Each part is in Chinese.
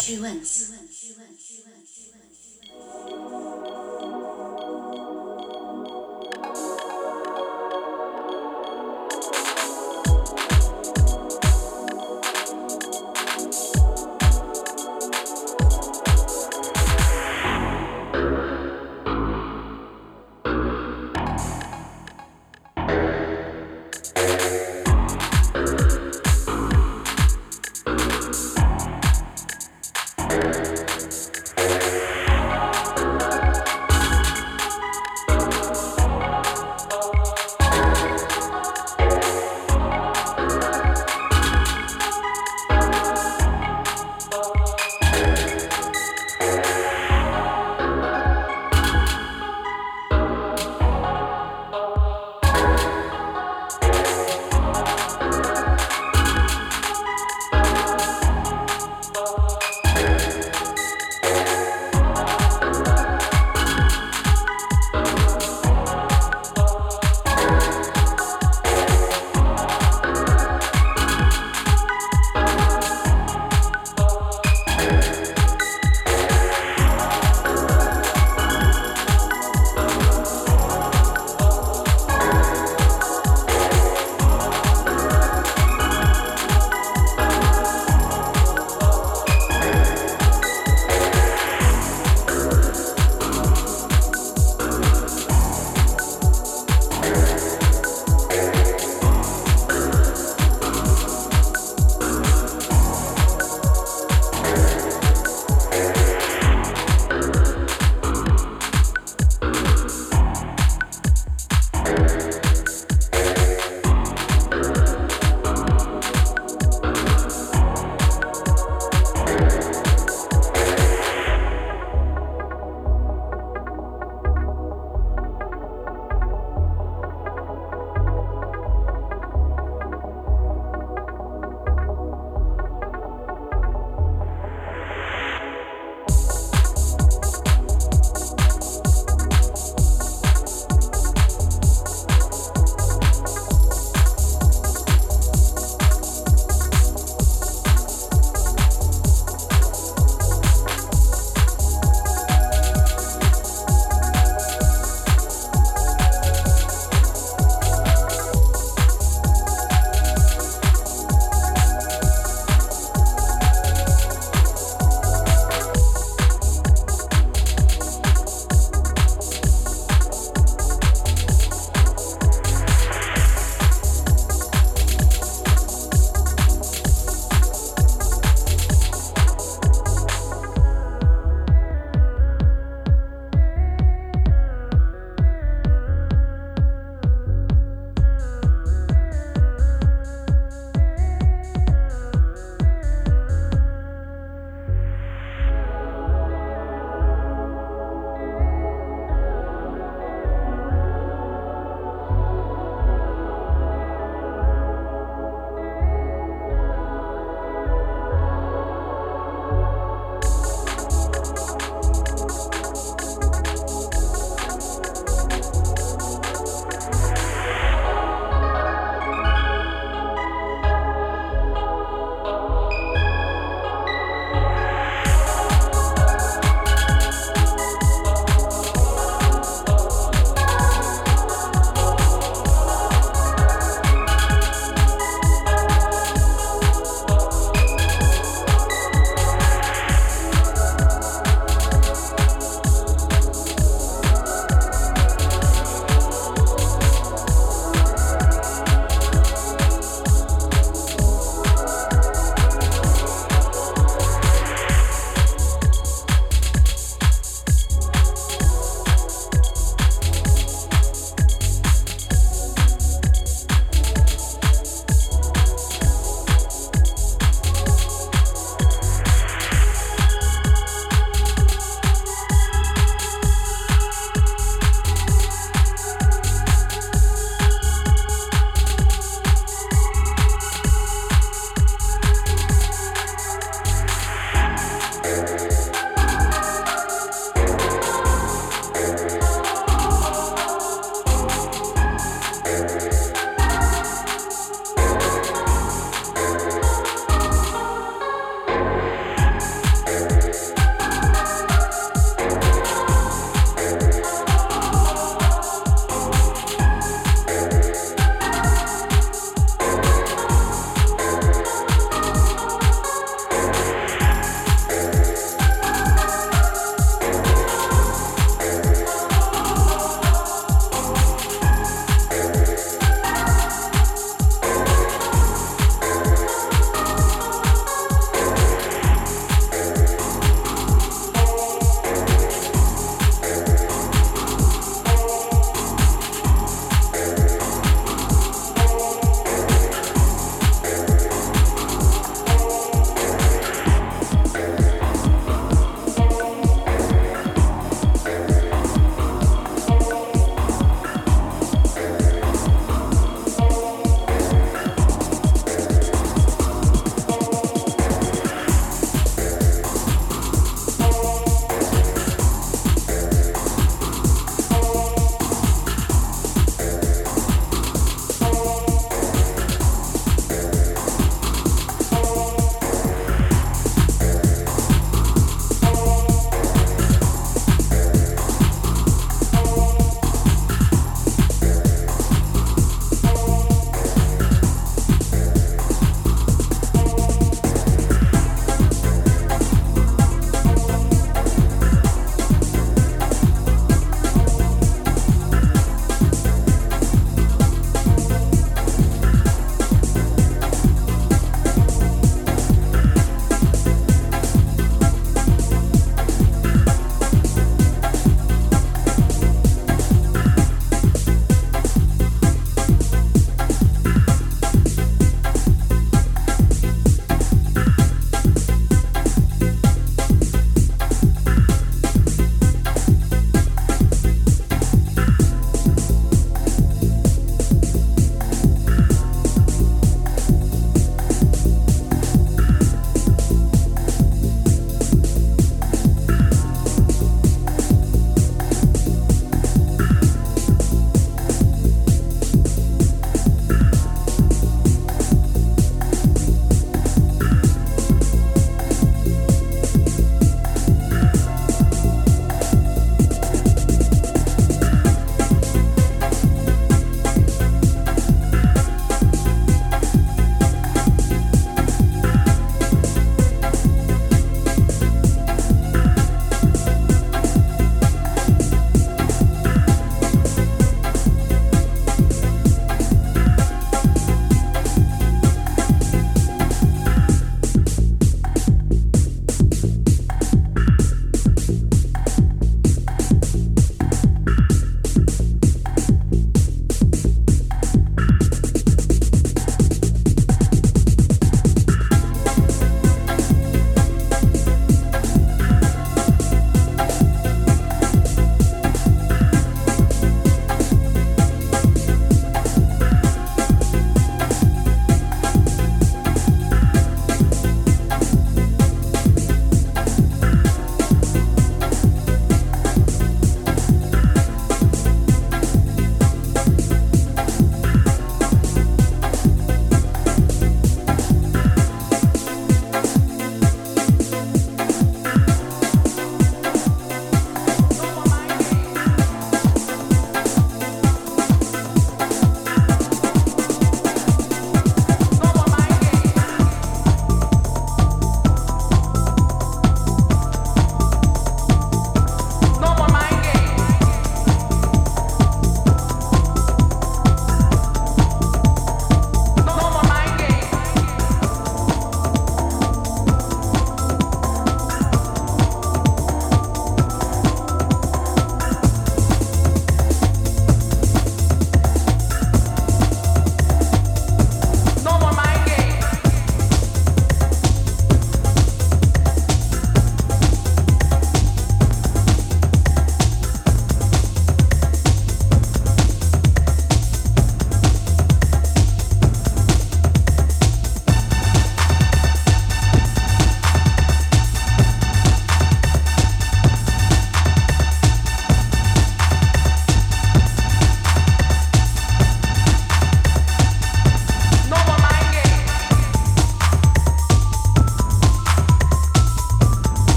去问，去问，去问，去问，去问，去问。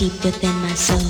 Deep within my soul.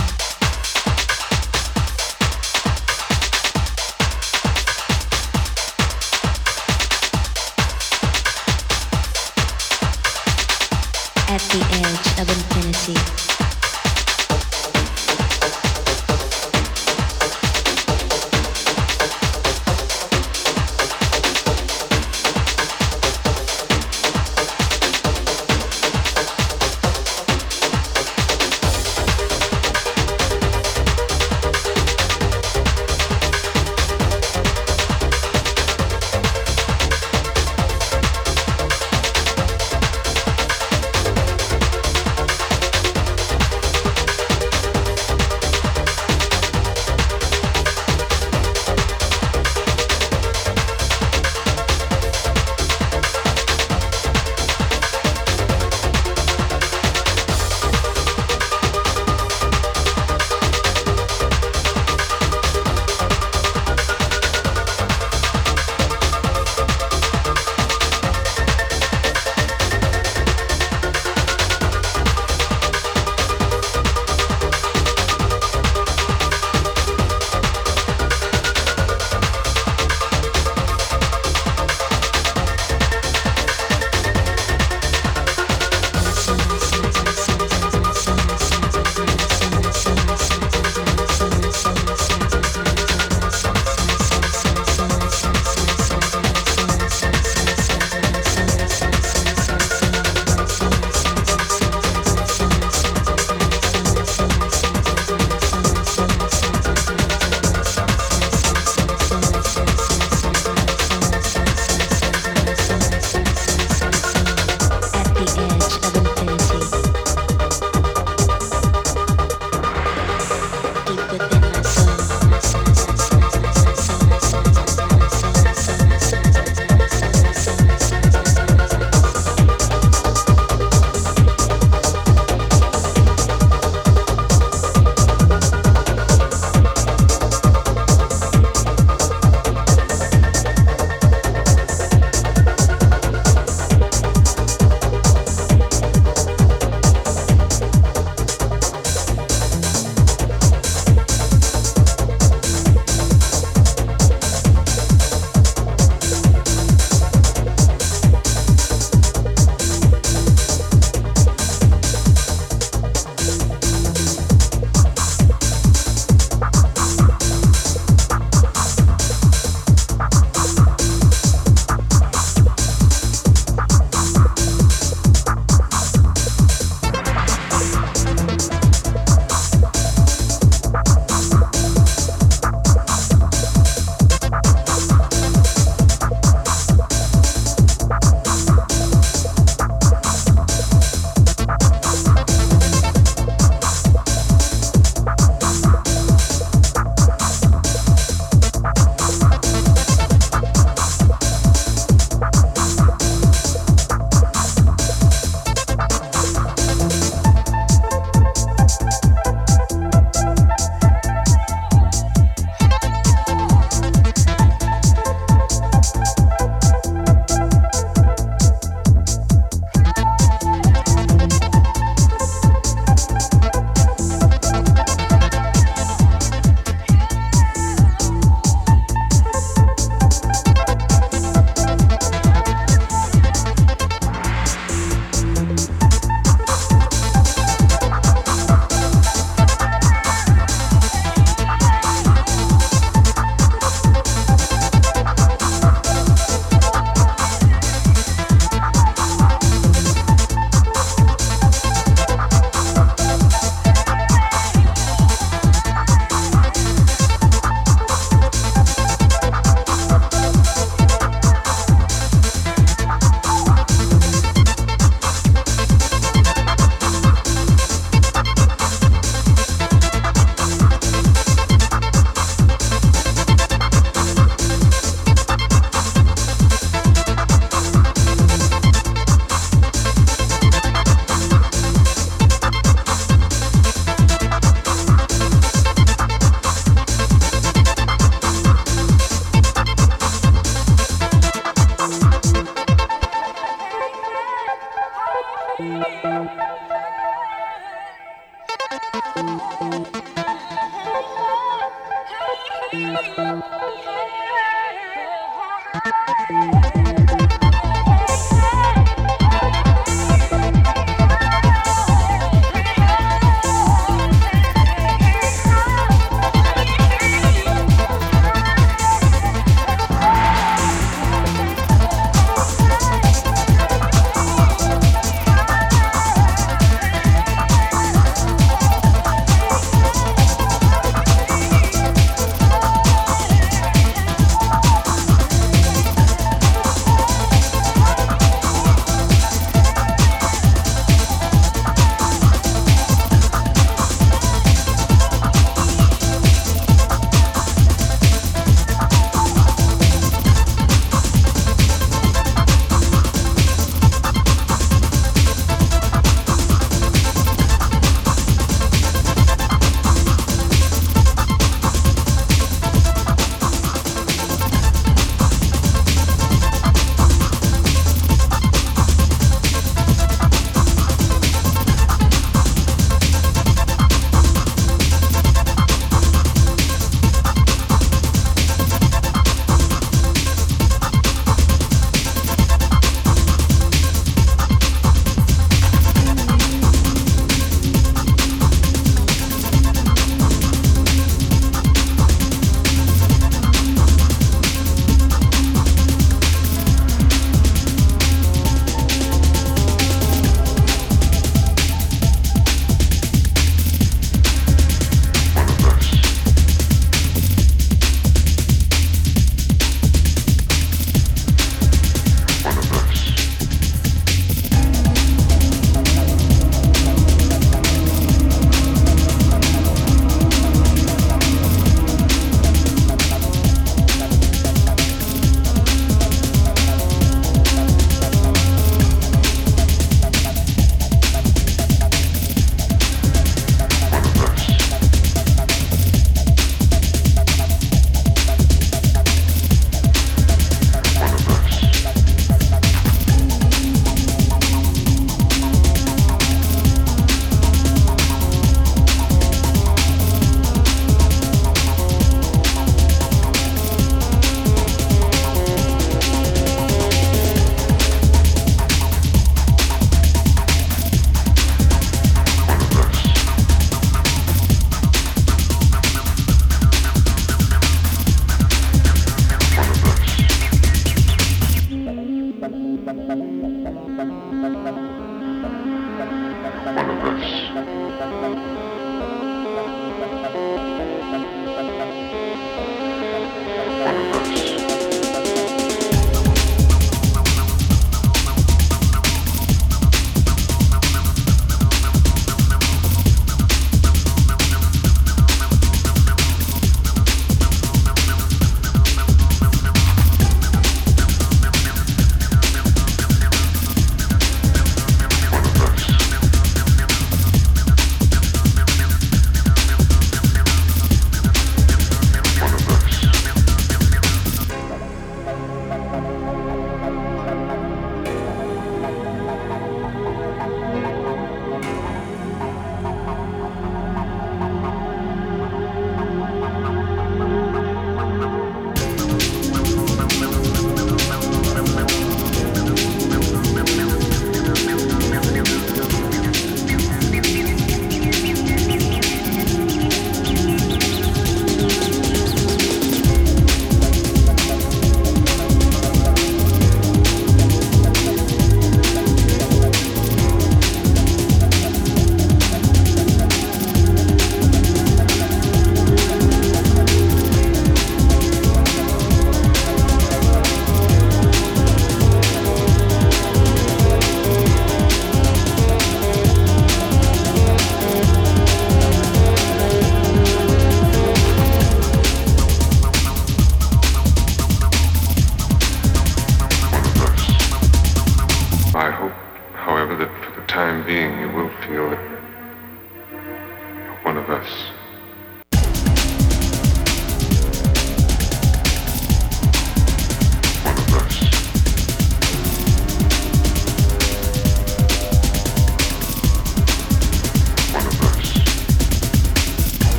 Party.